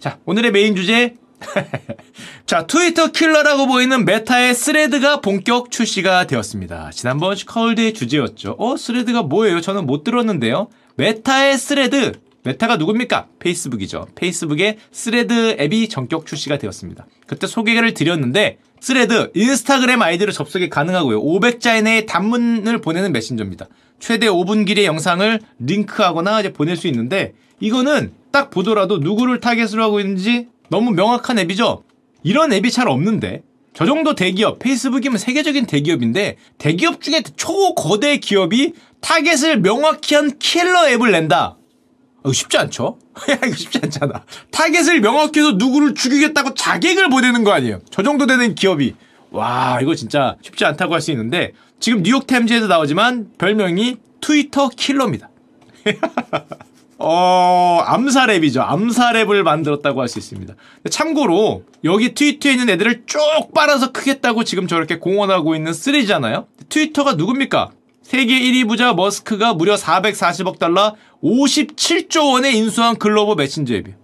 자, 오늘의 메인 주제. 자, 트위터 킬러라고 보이는 메타의 스레드가 본격 출시가 되었습니다. 지난번 슈카월드의 주제였죠. 어, 스레드가 뭐예요? 저는 못 들었는데요. 메타의 스레드. 메타가 누굽니까? 페이스북이죠. 페이스북의 스레드 앱이 전격 출시가 되었습니다. 그때 소개를 드렸는데 스레드 인스타그램 아이디로 접속이 가능하고요. 500자 이내의 단문을 보내는 메신저입니다. 최대 5분 길이의 영상을 링크하거나 이제 보낼 수 있는데 이거는 딱 보더라도 누구를 타겟으로 하고 있는지 너무 명확한 앱이죠. 이런 앱이 잘 없는데 저 정도 대기업, 페이스북이면 세계적인 대기업인데 대기업 중에 초거대 기업이 타겟을 명확히 한 킬러 앱을 낸다. 어, 쉽지 않죠? 이거 쉽지 않잖아. 타겟을 명확히 해서 누구를 죽이겠다고 자객을 보내는 거 아니에요. 저 정도 되는 기업이. 와, 이거 진짜 쉽지 않다고 할 수 있는데 지금 뉴욕타임즈에도 나오지만 별명이 트위터 킬러입니다. 어, 암살앱이죠. 암살앱을 만들었다고 할 수 있습니다. 참고로 여기 트위터에 있는 애들을 쭉 빨아서 크겠다고 지금 저렇게 공언하고 있는 스레드잖아요. 트위터가 누굽니까? 세계 1위 부자 머스크가 무려 440억 달러 57조 원에 인수한 글로벌 메신저 앱이에요.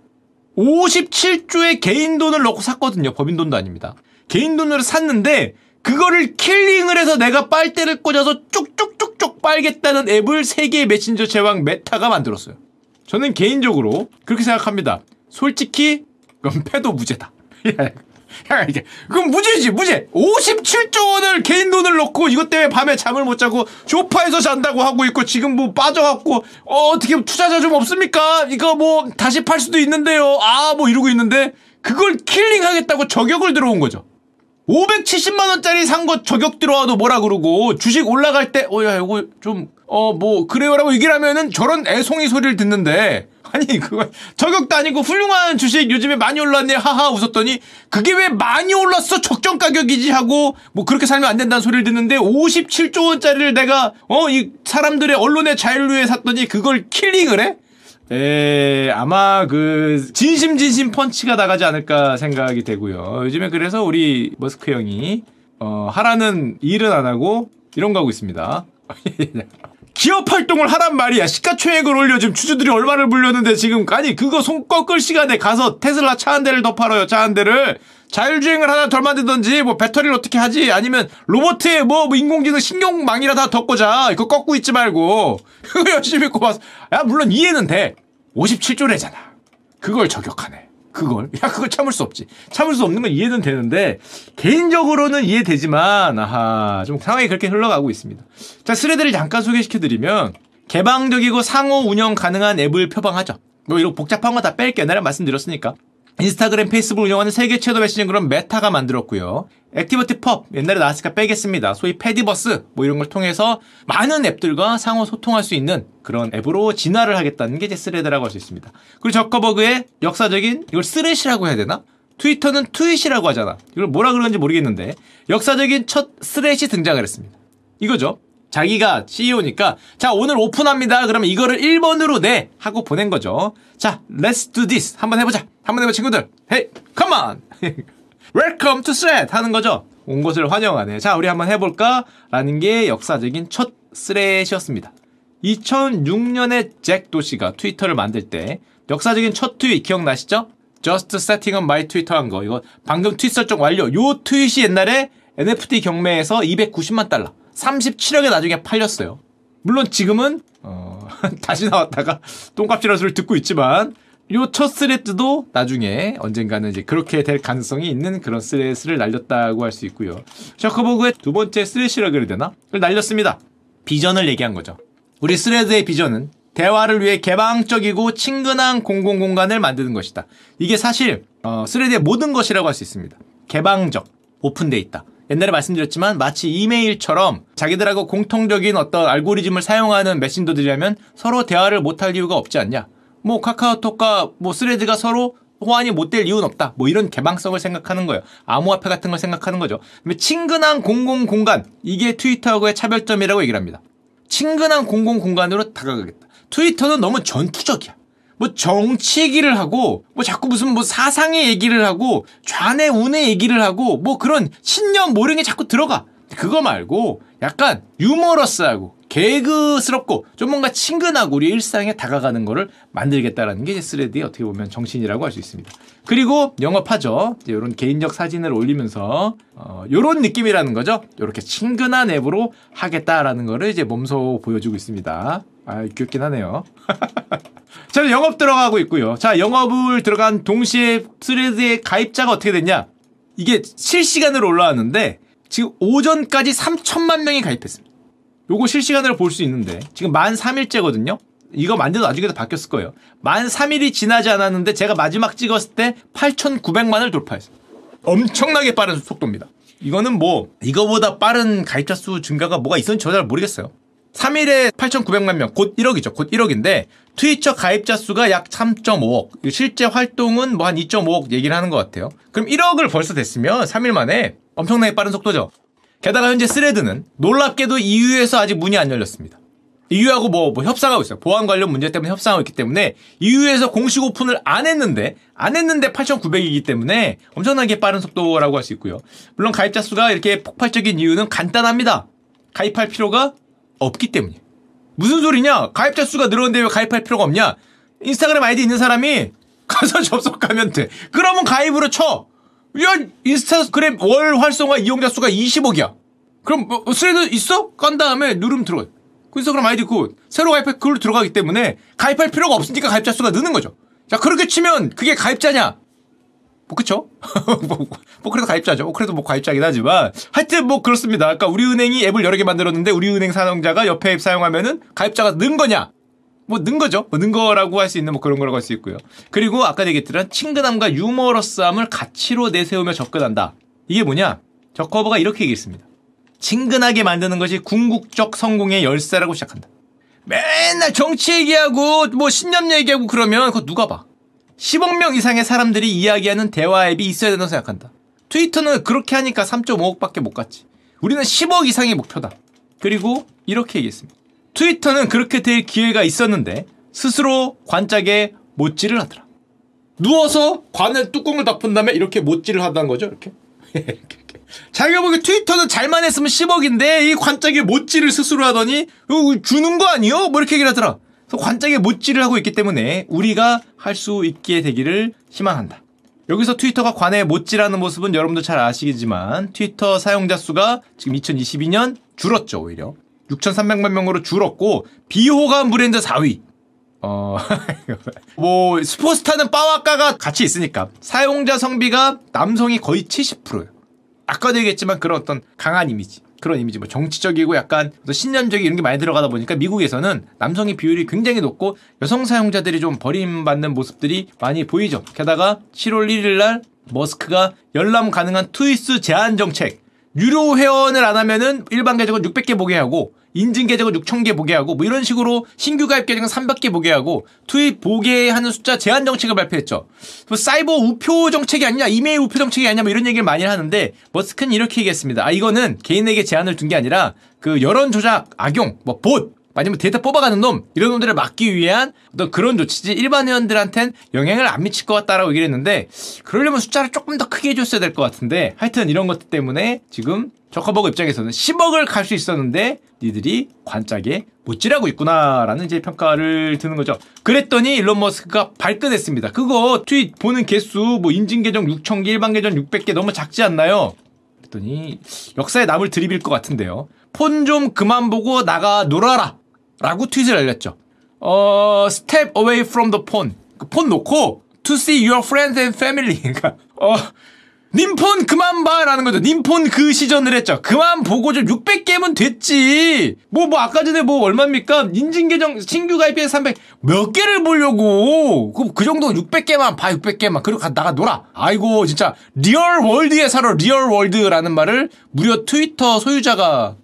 57조의 개인 돈을 넣고 샀거든요. 법인 돈도 아닙니다. 개인 돈으로 샀는데 그거를 killing을 해서 내가 빨대를 꽂아서 쭉쭉쭉쭉 빨겠다는 앱을 세계의 메신저 제왕 메타가 만들었어요. 저는 개인적으로 그렇게 생각합니다. 솔직히 그건 패도 무죄다. 야, 이게 그건 무죄지 무죄. 57조 원을 개인 돈을 넣고 이것 때문에 밤에 잠을 못 자고 쇼파에서 잔다고 하고 있고 지금 뭐 빠져갖고 어, 어떻게 투자자 좀 없습니까? 이거 뭐 다시 팔 수도 있는데요. 아 뭐 이러고 있는데 그걸 킬링하겠다고 저격을 들어온 거죠. 570만 원짜리 산 거 저격 들어와도 뭐라 그러고 주식 올라갈 때 어 야 이거 좀 어 뭐 그래요라고 얘기를 하면은 저런 애송이 소리를 듣는데 아니 그거 저격도 아니고 훌륭한 주식 요즘에 많이 올랐네 하하 웃었더니 그게 왜 많이 올랐어 적정 가격이지 하고 뭐 그렇게 살면 안 된다는 소리를 듣는데 57조 원짜리를 내가 어 이 사람들의 언론의 자유를 위해 샀더니 그걸 킬링을 해? 에, 아마 그 진심 진심 펀치가 나가지 않을까 생각이 되고요. 요즘에 그래서 우리 머스크 형이 어, 하라는 일은 안 하고 이런 거 하고 있습니다. 기업 활동을 하란 말이야. 시가총액을 올려 지금 주주들이 얼마를 불렸는데 지금 아니 그거 손 꺾을 시간에 가서 테슬라 차 한 대를 더 팔아요. 차 한 대를 자율주행을 하나 덜 만들던지 뭐 배터리를 어떻게 하지? 아니면 로버트에 뭐, 뭐 인공지능 신경망이라 다 덮고자 이거 꺾고 있지 말고 그거 열심히 꼽아서. 야 물론 이해는 돼. 57조래잖아. 그걸 저격하네. 그걸. 야 그걸 참을 수 없지. 참을 수 없는 건 이해는 되는데 개인적으로는 이해되지만 아하 좀 상황이 그렇게 흘러가고 있습니다. 자 스레드를 잠깐 소개시켜드리면 개방적이고 상호 운영 가능한 앱을 표방하죠. 뭐 이런 복잡한 거 다 뺄게 옛날에 말씀드렸으니까 인스타그램, 페이스북 운영하는 세계 최대 messaging 그런 메타가 만들었고요. ActivityPub 옛날에 나왔으니까 빼겠습니다. 소위 Fediverse 뭐 이런 걸 통해서 많은 앱들과 상호 소통할 수 있는 그런 앱으로 진화를 하겠다는 게 이제 스레드라고 할 수 있습니다. 그리고 저커버그의 역사적인 이걸 스렛이라고 해야 되나? 트위터는 트윗이라고 하잖아. 이걸 뭐라 그러는지 모르겠는데 역사적인 첫 스레시 등장을 했습니다. 이거죠. 자기가 CEO니까 자 오늘 오픈합니다. 그러면 이거를 1번으로 내 하고 보낸 거죠. 자 let's do this 한번 해보자. 한번 해봐 친구들. Hey come on. welcome to thread 하는 거죠. 온 것을 환영하네. 자 우리 한번 해볼까? 라는 게 역사적인 첫 스레시였습니다. 2006년에 잭 도시가 트위터를 만들 때 역사적인 첫 트윗 기억나시죠? Just setting up my Twitter 한 거. 이거 방금 트윗 설정 완료. 요 트윗이 옛날에 NFT 경매에서 290만 달러. 37억에 나중에 팔렸어요. 물론 지금은 어, 다시 나왔다가 똥값이라는 소리를 듣고 있지만 요 첫 스렛도 나중에 언젠가는 이제 그렇게 될 가능성이 있는 그런 스렛을 날렸다고 할 수 있고요. 저커버그의 두 번째 스렛이라 그래야 되나? 그걸 날렸습니다. 비전을 얘기한 거죠. 우리 스레드의 비전은 대화를 위해 개방적이고 친근한 공공 공간을 만드는 것이다. 이게 사실 어, 스레드의 모든 것이라고 할 수 있습니다. 개방적, open data. 옛날에 말씀드렸지만 마치 이메일처럼 자기들하고 공통적인 어떤 알고리즘을 사용하는 메신저들이라면 서로 대화를 못할 이유가 없지 않냐. 뭐 카카오톡과 뭐 스레드가 서로 호환이 못 될 이유는 없다. 뭐 이런 개방성을 생각하는 거예요. 암호화폐 같은 걸 생각하는 거죠. 친근한 공공 공간 이게 트위터하고의 차별점이라고 얘기를 합니다. 친근한 공공 공간으로 다가가겠다. 트위터는 너무 전투적이야. 뭐 정치 얘기를 하고 뭐 자꾸 무슨 뭐 사상의 얘기를 하고 좌네 우네 얘기를 하고 뭐 그런 신념 모령이 자꾸 들어가. 그거 말고 약간 유머러스하고 개그스럽고 좀 뭔가 친근하고 우리 일상에 다가가는 거를 만들겠다라는 게 스레드의 어떻게 보면 정신이라고 할 수 있습니다. 그리고 영업하죠. 이런 개인적 사진을 올리면서 어, 이런 느낌이라는 거죠. 이렇게 친근한 앱으로 하겠다라는 거를 이제 몸소 보여주고 있습니다. 아 귀엽긴 하네요. 저는 영업 들어가고 있고요. 자 영업을 들어간 동시에 스레드의 가입자가 어떻게 됐냐? 이게 실시간으로 올라왔는데 지금 오전까지 3천만 명이 가입했습니다. 요거 실시간으로 볼 수 있는데 지금 만 3일째거든요. 이거 만들고 나중에도 바뀌었을 거예요. 만 3일이 지나지 않았는데 제가 마지막 찍었을 때 8,900만을 돌파했어요. 엄청나게 빠른 속도입니다. 이거는 뭐 이거보다 빠른 가입자 수 증가가 뭐가 있었는지 저 잘 모르겠어요. 3일에 8,900만 명, 곧 1억이죠. 곧 1억인데 트위처 가입자 수가 약 3.5억. 실제 활동은 뭐 한 2.5억 얘기를 하는 것 같아요. 그럼 1억을 벌써 됐으면 3일 만에 엄청나게 빠른 속도죠. 게다가 현재 스레드는 놀랍게도 EU에서 아직 문이 안 열렸습니다. EU하고 뭐, 뭐 협상하고 있어요. 보안 관련 문제 때문에 협상하고 있기 때문에 EU에서 공식 오픈을 안 했는데 안 했는데 8,900이기 때문에 엄청나게 빠른 속도라고 할 수 있고요. 물론 가입자 수가 이렇게 폭발적인 이유는 간단합니다. 가입할 필요가 없기 때문이에요. 무슨 소리냐? 가입자 수가 늘었는데 왜 가입할 필요가 없냐? 인스타그램 아이디 있는 사람이 가서 접속하면 돼. 그러면 가입으로 쳐. 야, 인스타그램 월 활성화 이용자 수가 20억이야. 그럼 뭐, 스레드 있어? 깐 다음에 누르면 들어가. 그 인스타그램 아이디 있고 새로 가입해 그걸로 들어가기 때문에 가입할 필요가 없으니까 가입자 수가 느는 거죠. 자, 그렇게 치면 그게 가입자냐? 뭐 그쵸? 뭐, 뭐 그래도 가입자죠. 뭐 그래도 뭐 가입자긴 하지만 하여튼 뭐 그렇습니다. 아까 우리은행이 앱을 여러 개 만들었는데 우리은행 사용자가 옆에 앱 사용하면은 가입자가 는 거냐? 뭐 는 거죠. 뭐는 거라고 할 수 있는 뭐 그런 거라고 할 수 있고요. 그리고 아까 얘기했던 친근함과 유머러스함을 가치로 내세우며 접근한다. 이게 뭐냐? 저커버가 이렇게 얘기했습니다. 친근하게 만드는 것이 궁극적 성공의 열쇠라고 시작한다. 맨날 정치 얘기하고 뭐 신념 얘기하고 그러면 그거 누가 봐? 10억 명 이상의 사람들이 이야기하는 대화 앱이 있어야 된다고 생각한다. 트위터는 그렇게 하니까 3.5억밖에 못 갔지. 우리는 10억 이상의 목표다. 그리고 이렇게 얘기했습니다. 트위터는 그렇게 될 기회가 있었는데 스스로 관짝에 못질을 하더라. 누워서 관을 뚜껑을 덮은 다음에 이렇게 못질을 하다는 거죠. 이렇게. 자기가 보기 트위터는 잘만 했으면 10억인데 이 관짝에 못질을 스스로 하더니 주는 거 아니요? 뭐 이렇게 얘기를 하더라. 관짝에 못질을 하고 있기 때문에 우리가 할 수 있게 되기를 희망한다. 여기서 트위터가 관에 못질하는 모습은 여러분도 잘 아시겠지만 트위터 사용자 수가 지금 2022년 줄었죠 오히려 6,300만 명으로 줄었고 비호감 브랜드 4위 어, 뭐, 스포스타는 빠와까가 같이 있으니까. 사용자 성비가 남성이 거의 70%예요. 아까도 얘기했지만 그런 어떤 강한 이미지. 그런 이미지, 뭐 정치적이고 약간 신념적인 이런 게 많이 들어가다 보니까 미국에서는 남성의 비율이 굉장히 높고 여성 사용자들이 좀 버림받는 모습들이 많이 보이죠. 게다가 7월 1일 날 머스크가 열람 가능한 트윗 수 제한 정책, 유료 회원을 안 하면은 일반 계정은 600개 보게 하고 인증 계정은 6,000개 보게 하고 뭐 이런 식으로 신규 가입 계정은 300개 보게 하고 트윗 보게 하는 숫자 제한 정책을 발표했죠. 뭐 사이버 우표 정책이 아니냐, 이메일 우표 정책이 아니냐 뭐 이런 얘기를 많이 하는데 머스크는 이렇게 얘기했습니다. 아 이거는 개인에게 제한을 둔 게 아니라 그 여론 조작 악용, 뭐 봇 아니면 데이터 뽑아가는 놈 이런 놈들을 막기 위한 어떤 그런 조치지 일반 회원들한텐 영향을 안 미칠 것 같다라고 얘기를 했는데 그러려면 숫자를 조금 더 크게 해줬어야 될 것 같은데 하여튼 이런 것들 때문에 지금 저커버그 입장에서는 10억을 갈 수 있었는데 니들이 관짝에 못질하고 있구나라는 이제 평가를 드는 거죠. 그랬더니 일론 머스크가 발끈했습니다. 그거 트윗 보는 개수 뭐 인증 계정 6,000개, 일반 계정 600개 너무 작지 않나요? 그랬더니 역사에 남을 들이빌 것 같은데요. 폰 좀 그만 보고 나가 놀아라. 라고 트윗을 알렸죠. 어, step away from the phone. 그 폰 놓고 to see your friends and family. 그러니까 어, 님 폰 그만 봐! 라는 거죠. 님 폰 그 시전을 했죠. 그만 보고 좀 600개면 됐지. 뭐, 뭐, 아까 전에 뭐, 얼마입니까? 인증 계정, 신규 가입비에 300, 몇 개를 보려고. 그, 그 정도 600개만 봐, 600개만. 그리고 가, 나가 놀아. 아이고, 진짜, real world에 살아, real world라는 말을 무려 트위터 소유자가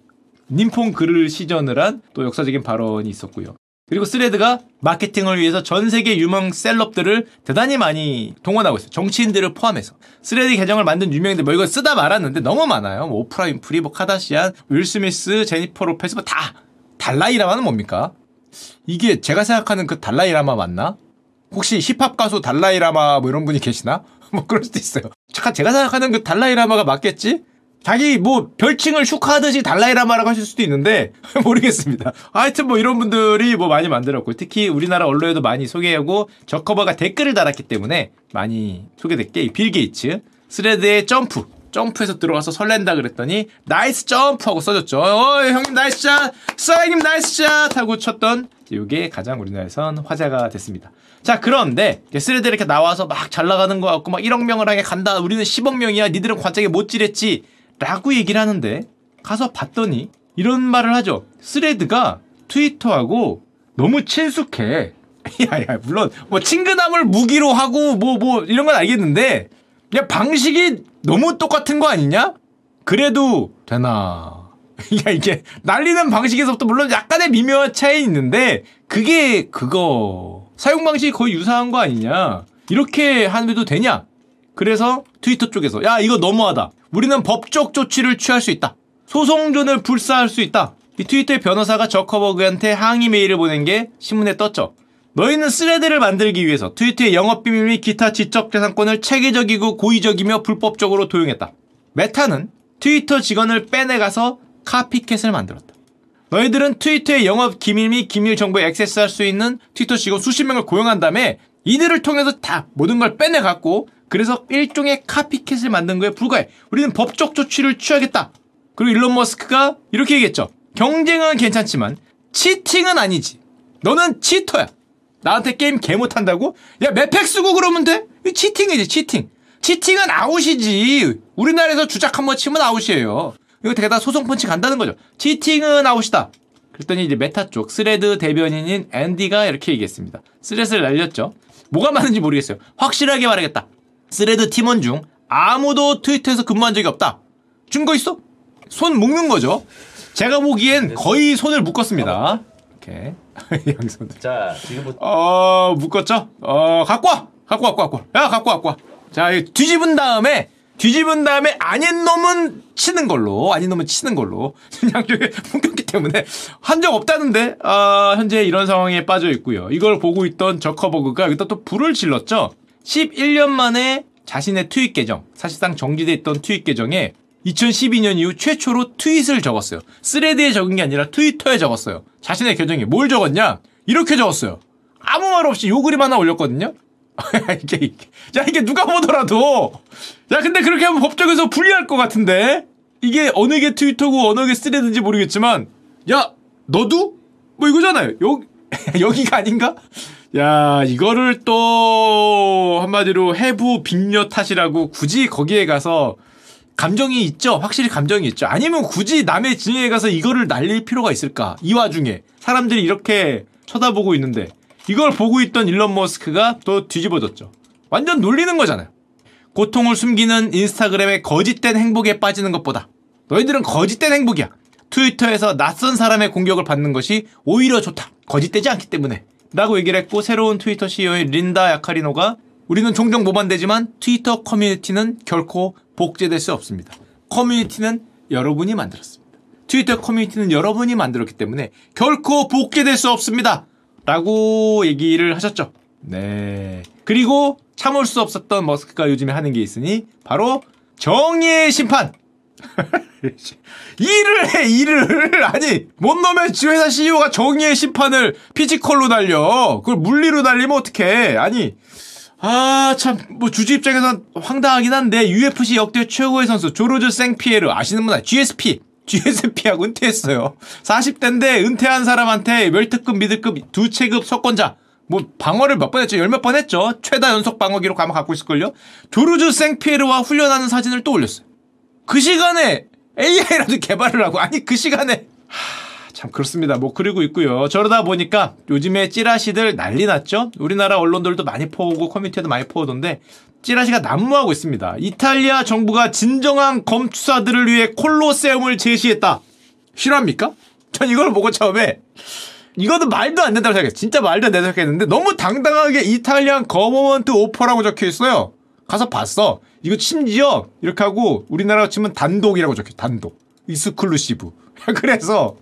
님 폰 그를 시전을 한 또 역사적인 발언이 있었고요. 그리고 스레드가 마케팅을 위해서 전 세계 유명 셀럽들을 대단히 많이 동원하고 있어요. 정치인들을 포함해서. 스레드 계정을 만든 유명인들 뭐 이거 쓰다 말았는데 너무 많아요. 뭐 오프라 윈프리, 뭐 카다시안, 윌 스미스, 제니퍼 로페스 뭐 다 달라이라마는 뭡니까? 이게 제가 생각하는 그 달라이라마 맞나? 혹시 힙합 가수 달라이라마 뭐 이런 분이 계시나? 뭐 그럴 수도 있어요. 잠깐 제가 생각하는 그 달라이라마가 맞겠지? 자기 뭐 별칭을 슈카하듯이 달라이라마라고 하실 수도 있는데 모르겠습니다. 하여튼 뭐 이런 분들이 뭐 많이 만들었고 특히 우리나라 언론에도 많이 소개하고 저커버그가 댓글을 달았기 때문에 많이 소개됐게 빌 게이츠 스레드의 점프 점프해서 들어가서 설렌다 그랬더니 nice jump 하고 써줬죠. 어 형님 nice shot, 써형님 nice shot 하고 쳤던 이게 가장 우리나라에선 화제가 됐습니다. 자 그런데 스레드 이렇게 나와서 막 잘 나가는 거 같고 막 1억 명을 하게 간다. 우리는 10억 명이야. 니들은 관짝에 못질했지. 라고 얘기를 하는데 가서 봤더니 이런 말을 하죠. 스레드가 트위터하고 너무 친숙해. 야야 물론 뭐 친근함을 무기로 하고 뭐뭐 뭐 이런 건 알겠는데 야 방식이 너무 똑같은 거 아니냐? 그래도 되나? 야 이게 날리는 방식에서부터 물론 약간의 미묘한 차이 있는데 그게 그거 사용 방식이 거의 유사한 거 아니냐? 이렇게 하면 되냐? 그래서 트위터 쪽에서 야 이거 너무하다. 우리는 법적 조치를 취할 수 있다. 소송전을 불사할 수 있다. 이 트위터의 변호사가 저커버그한테 항의 메일을 보낸 게 신문에 떴죠. 너희는 스레드를 만들기 위해서 트위터의 영업비밀 및 기타 지적재산권을 체계적이고 고의적이며 불법적으로 도용했다. 메타는 트위터 직원을 빼내가서 copycat을 만들었다. 너희들은 트위터의 영업 기밀 및 기밀 정보에 액세스할 수 있는 트위터 직원 수십 명을 고용한 다음에 이들을 통해서 다 모든 걸 빼내갖고 그래서 일종의 copycat을 만든 거에 불과해. 우리는 법적 조치를 취하겠다. 그리고 일론 머스크가 이렇게 얘기했죠. 경쟁은 괜찮지만 cheating은 아니지. 너는 cheater야. 나한테 게임 개 못한다고? 야 map hack 쓰고 그러면 돼? cheating이지 cheating. cheating은 아웃이지. 우리나라에서 주작 한 번 치면 아웃이에요. 이거 대다 소송 펀치 간다는 거죠. cheating은 아웃이다. 그랬더니 이제 메타 쪽 스레드 대변인인 앤디가 이렇게 얘기했습니다. 스레드를 날렸죠. 뭐가 맞는지 모르겠어요. 확실하게 말하겠다. 스레드 팀원 중 아무도 트위터에서 근무한 적이 없다. 증거 있어? 손 묶는 거죠. 제가 보기엔 거의 손을 묶었습니다. 이렇게. 양손. 자, 지금부터 어, 묶었죠? 어, 갖고 와! 갖고 와, 갖고 와. 야, 갖고 와, 갖고 와. 자, 뒤집은 다음에, 뒤집은 다음에 아닌 놈은 치는 걸로, 아닌 놈은 치는 걸로. 양쪽에 묶였기 때문에 한 적 없다는데, 아, 현재 이런 상황에 빠져 있고요. 이걸 보고 있던 저커버그가 여기다 또 불을 질렀죠? 11년 만에 자신의 트윗 계정, 사실상 정지돼 있던 트윗 계정에 2012년 이후 최초로 트윗을 적었어요. 스레드에 적은 게 아니라 트위터에 적었어요. 자신의 계정에 뭘 적었냐? 이렇게 적었어요. 아무 말 없이 요 그림 하나 올렸거든요. 이게, 이게, 야 이게 누가 보더라도 야 근데 그렇게 하면 법적에서 불리할 것 같은데 이게 어느 게 트위터고 어느 게 스레드인지 모르겠지만 야 너도 뭐 이거잖아요. 여기 여기가 아닌가? 야 이거를 또 한마디로 해부 빅녀 탓이라고 굳이 거기에 가서 감정이 있죠. 확실히 감정이 있죠. 아니면 굳이 남의 진영에 가서 이거를 날릴 필요가 있을까? 이 와중에 사람들이 이렇게 쳐다보고 있는데 이걸 보고 있던 일론 머스크가 또 뒤집어졌죠. 완전 놀리는 거잖아요. 고통을 숨기는 인스타그램의 거짓된 행복에 빠지는 것보다 너희들은 거짓된 행복이야. 트위터에서 낯선 사람의 공격을 받는 것이 오히려 좋다. 거짓되지 않기 때문에. 라고 얘기를 했고 새로운 트위터 CEO의 린다 야카리노가 우리는 종종 모방되지만 트위터 커뮤니티는 결코 복제될 수 없습니다. 커뮤니티는 여러분이 만들었습니다. 트위터 커뮤니티는 여러분이 만들었기 때문에 결코 복제될 수 없습니다. 라고 얘기를 하셨죠. 네. 그리고 참을 수 없었던 머스크가 요즘에 하는 게 있으니 바로 정의의 심판. 일을 해 일을 아니 뭔 놈의 회사 CEO가 정의의 심판을 physical로 달려 그걸 물리로 달리면 어떡해 아니 아, 참, 뭐, 주주 입장에선 황당하긴 한데, UFC 역대 최고의 선수, 조르즈 생피에르, 아시는 분, GSP. GSP하고 은퇴했어요. 40대인데, 은퇴한 사람한테 멸특급, 미들급, 두 체급 석권자. 뭐, 방어를 몇 번 했죠? 열 몇 번 했죠? 최다 연속 방어 기록 아마 갖고 있을걸요? 조르즈 생피에르와 훈련하는 사진을 또 올렸어요. 그 시간에 AI라도 개발을 하고, 아니, 그 시간에, 하... 참 그렇습니다. 뭐 그리고 있고요. 저러다 보니까 요즘에 찌라시들 난리 났죠. 우리나라 언론들도 많이 퍼오고 커뮤니티에도 많이 퍼오던데 찌라시가 난무하고 있습니다. 이탈리아 정부가 진정한 검투사들을 위해 콜로세움을 제시했다. 실화입니까? 전 이걸 보고 처음에 이거는 말도 안 된다고 생각했어요. 진짜 말도 안 된다고 생각했는데 너무 당당하게 Italian government offer라고 적혀 있어요. 가서 봤어. 이거 심지어 이렇게 하고 우리나라 치면 단독이라고 적혀. 단독. Exclusive. 그래서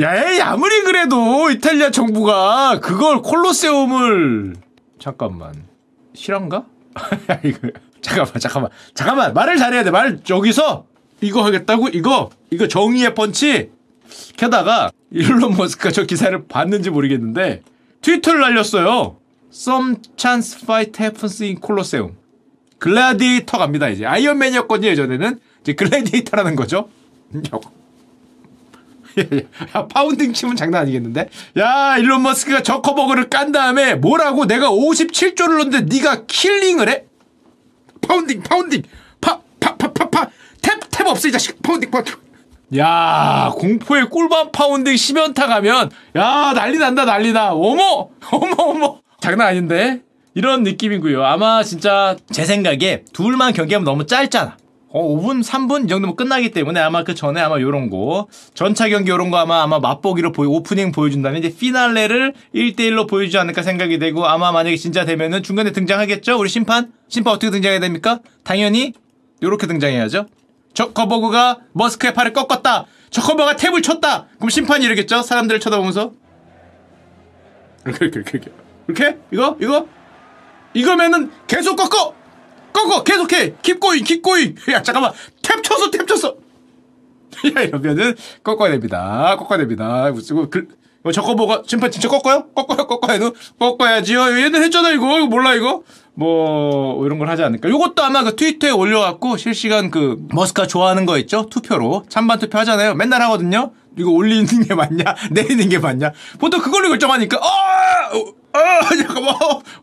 야, 아무리 그래도 이탈리아 정부가 그걸 콜로세움을 잠깐만 실화인가? 이거 잠깐만 잠깐만 잠깐만 말을 잘해야 돼. 말 여기서 이거 하겠다고? 이거? 이거 정의의 펀치? 게다가 일론 머스크가 저 기사를 봤는지 모르겠는데 트위터를 날렸어요. Some chance fight happens in Colosseum. 글래디에이터 갑니다 이제 아이언맨이었거든요 예전에는 이제 글래디에이터라는 거죠. 야, pounding 치면 장난 아니겠는데? 야, 일론 머스크가 저커버그를 깐 다음에 뭐라고 내가 57조를 넣는데 네가 killing을 해? Pounding, pounding, 파, 파, 파, 파, 파, tap, tap 없어 이 자식, pounding, pounding. 야, 공포의 꿀밤 pounding 십연타 가면 야 난리 난다 난리나. 어머, 어머, 어머. 장난 아닌데? 이런 느낌이고요. 아마 진짜 제 생각에 둘만 경기하면 너무 짧잖아. 어, 5분, 3분 이 정도면 끝나기 때문에 아마 그 전에 아마 요런 거 전차 경기 요런 거 아마 아마 맛보기로 보이 오프닝 보여준 다음에 이제 피날레를 1대1로 보여주지 않을까 생각이 되고 아마 만약에 진짜 되면은 중간에 등장하겠죠? 우리 심판? 심판 어떻게 등장해야 됩니까? 당연히 요렇게 등장해야죠. 저커버그가 머스크의 팔을 꺾었다. 저커버가 탭을 쳤다. 그럼 심판이 이러겠죠? 사람들을 쳐다보면서 이렇게 이렇게 이렇게 이렇게 이거 이거 이거면은 계속 꺾어! 꺾어! 계속해! 킵 고잉 킵 고잉 야 잠깐만! 탭 쳤어 탭 쳤어 야 이러면은 꺾어야 됩니다. 꺾어야 됩니다. 무슨 그뭐 저거 뭐가 심판 진짜 꺾어요? 꺾어요? 꺾어요? 꺾어야지요. 얘는 했잖아 이거. 이거 몰라 이거? 뭐 이런 걸 하지 않을까? 요것도 아마 그 트위터에 올려갖고 실시간 그 머스크가 좋아하는 거 있죠? 투표로. 찬반 투표 하잖아요. 맨날 하거든요? 이거 올리는 게 맞냐? 내리는 게 맞냐? 보통 그걸로 결정하니까 어, 어, 어 잠깐만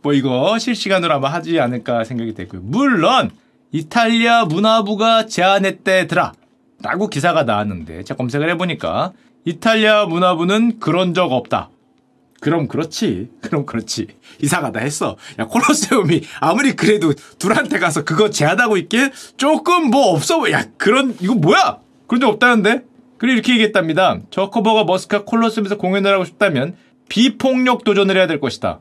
뭐 이거 실시간으로 아마 하지 않을까 생각이 되고요 물론 이탈리아 문화부가 제안했대더라 라고 기사가 나왔는데 제가 검색을 해보니까 이탈리아 문화부는 그런 적 없다 그럼 그렇지. 그럼 그렇지. 이상하다 했어. 야, 콜로세움이 아무리 그래도 둘한테 가서 그거 제한하고 있게 조금 뭐 없어. 야, 그런, 이거 뭐야? 그런 적 없다는데? 그리고 이렇게 얘기했답니다. 저커버가 머스카 콜로세움에서 공연을 하고 싶다면 비폭력 도전을 해야 될 것이다.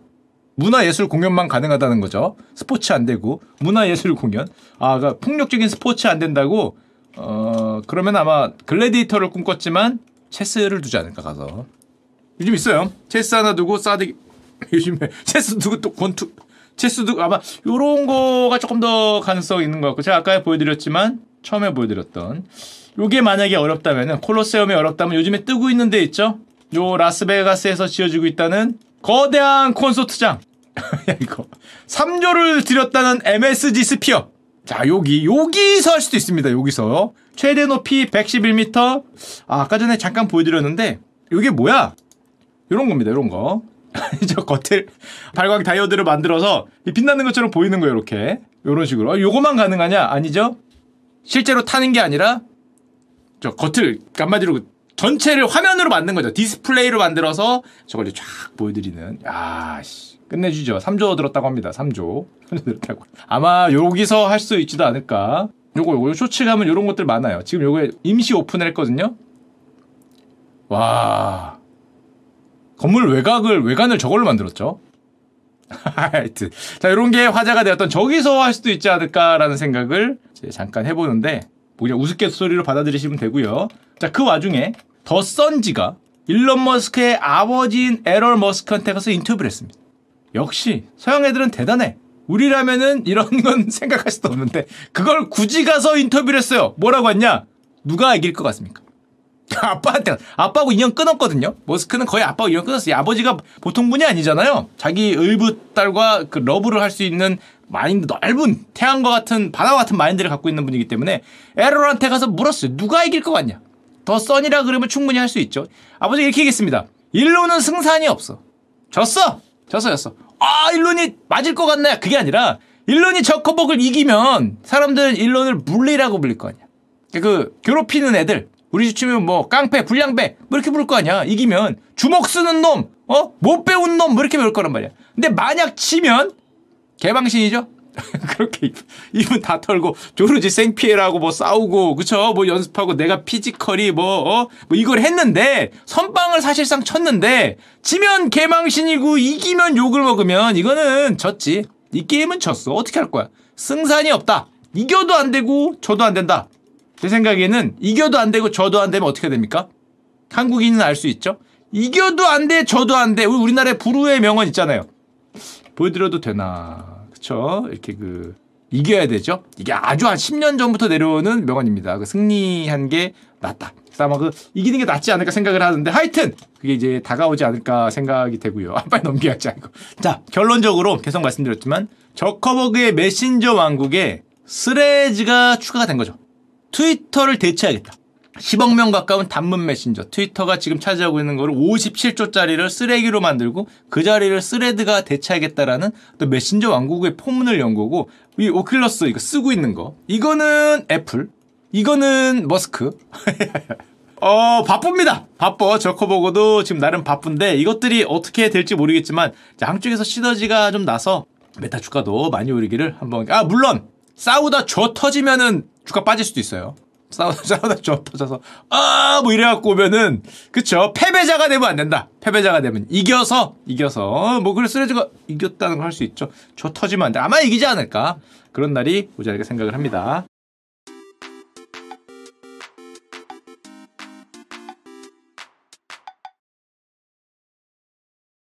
문화예술 공연만 가능하다는 거죠. 스포츠 안 되고 문화예술 공연. 아, 그러니까 폭력적인 스포츠 안 된다고. 어 그러면 아마 글래디에이터를 꿈꿨지만 체스를 두지 않을까 가서. 요즘 있어요. 체스 하나 두고 싸대기. 요즘에 체스 두고 또 권투. 체스 두고 아마 요런 거가 조금 더 가능성 있는 것 같고 제가 아까 보여드렸지만 처음에 보여드렸던 요게 만약에 어렵다면은 콜로세움이 어렵다면 요즘에 뜨고 있는 데 있죠? 요 라스베가스에서 지어지고 있다는 거대한 콘서트장. 야 이거 3조를 들였다는 MSG 스피어. 자 여기 여기서 할 수도 있습니다. 여기서 최대 높이 111m. 아, 아까 전에 잠깐 보여드렸는데 이게 뭐야? 이런 겁니다. 이런 거. 저 겉을 발광 다이오드를 만들어서 빛나는 것처럼 보이는 거예요. 이렇게 이런 식으로. 아, 요거만 가능하냐? 아니죠. 실제로 타는 게 아니라 저 겉을 한마디로 전체를 화면으로 만든 거죠. 디스플레이로 만들어서 저걸 쫙 보여드리는. 야, 씨. 끝내주죠. 3조 들었다고 합니다. 3조. 3조 들었다고. 아마 여기서 할 수 있지도 않을까. 요거, 요거, 쇼츠 가면 요런 것들 많아요. 지금 요거에 임시 오픈을 했거든요. 와. 건물 외곽을, 외관을 저걸로 만들었죠. 하여튼. 자, 요런 게 화제가 되었던 저기서 할 수도 있지 않을까라는 생각을 잠깐 해보는데, 뭐 그냥 우스갯소리로 받아들이시면 되고요. 자, 그 와중에 The Sun지가 일론 머스크의 아버지인 에럴 머스크한테 가서 인터뷰를 했습니다. 역시 서양 애들은 대단해. 우리라면은 이런 건 생각할 수도 없는데 그걸 굳이 가서 인터뷰를 했어요. 뭐라고 했냐? 누가 이길 것 같습니까? 아빠한테 아빠하고 인연 끊었거든요. 머스크는 거의 아빠하고 인연 끊었어요. 아버지가 보통 분이 아니잖아요. 자기 의붓 딸과 그 love를 할 수 있는 마인드 넓은 태양과 같은 바다와 같은 마인드를 갖고 있는 분이기 때문에 에럴한테 가서 물었어요. 누가 이길 것 같냐? 더 써니라 그러면 충분히 할 수 있죠. 아버지가 이렇게 얘기했습니다. 일론은 승산이 없어. 졌어. 졌어 졌어. 아 일론이 맞을 것 같네. 그게 아니라 일론이 저 커벅을 이기면 사람들은 일론을 물리라고 불릴 거 아니야. 그 괴롭히는 애들 우리 치면 뭐 깡패 불량배 뭐 이렇게 부를 거 아니야. 이기면 주먹 쓰는 놈, 어? 못 배운 놈 뭐 이렇게 배울 거란 말이야. 근데 만약 치면 개방신이죠. 그렇게 입은 다 털고 조르지 생피해라고 뭐 싸우고 그쵸? 뭐 연습하고 내가 피지컬이 뭐, 어? 뭐 이걸 했는데 선빵을 사실상 쳤는데 지면 개망신이고 이기면 욕을 먹으면 이거는 졌지. 이 게임은 졌어. 어떻게 할 거야? 승산이 없다. 이겨도 안 되고 져도 안 된다. 제 생각에는 이겨도 안 되고 져도 안 되면 어떻게 됩니까? 한국인은 알 수 있죠? 이겨도 안 돼 져도 안돼. 우리 우리나라에 부르의 명언 있잖아요 보여드려도 되나 그쵸? 이렇게 그 이겨야 되죠. 이게 아주 한 10년 전부터 내려오는 명언입니다. 그 승리한 게 낫다. 그래서 아마 그 이기는 게 낫지 않을까 생각을 하는데 하여튼 그게 이제 다가오지 않을까 생각이 되고요. 아, 빨리 넘겨야지 않고. 자 결론적으로 계속 말씀드렸지만 저커버그의 메신저 왕국에 스레즈가 추가가 된 거죠. 트위터를 대체하겠다. 10억 명 가까운 단문 메신저 트위터가 지금 차지하고 있는 거를 57조짜리를 쓰레기로 만들고 그 자리를 스레드가 대체하겠다라는 또 메신저 왕국의 포문을 연 거고 이 오큘러스 이거 쓰고 있는 거. 이거는 애플 이거는 머스크. 어 바쁩니다. 바빠. 저커버그도 지금 나름 바쁜데 이것들이 어떻게 될지 모르겠지만 자, 한쪽에서 시너지가 좀 나서 메타 주가도 많이 오르기를 한번 아 물론 싸우다 줘 터지면은 주가 빠질 수도 있어요 싸우다 싸우다 줘 터져서 아 뭐 이래갖고 오면은 그쵸? 패배자가 되면 안 된다. 패배자가 되면 이겨서 이겨서 어, 뭐 그래 쓰레즈가 이겼다는 걸 할 수 있죠. 저 터지면 안 돼. 아마 이기지 않을까? 그런 날이 오지 않을까 생각을 합니다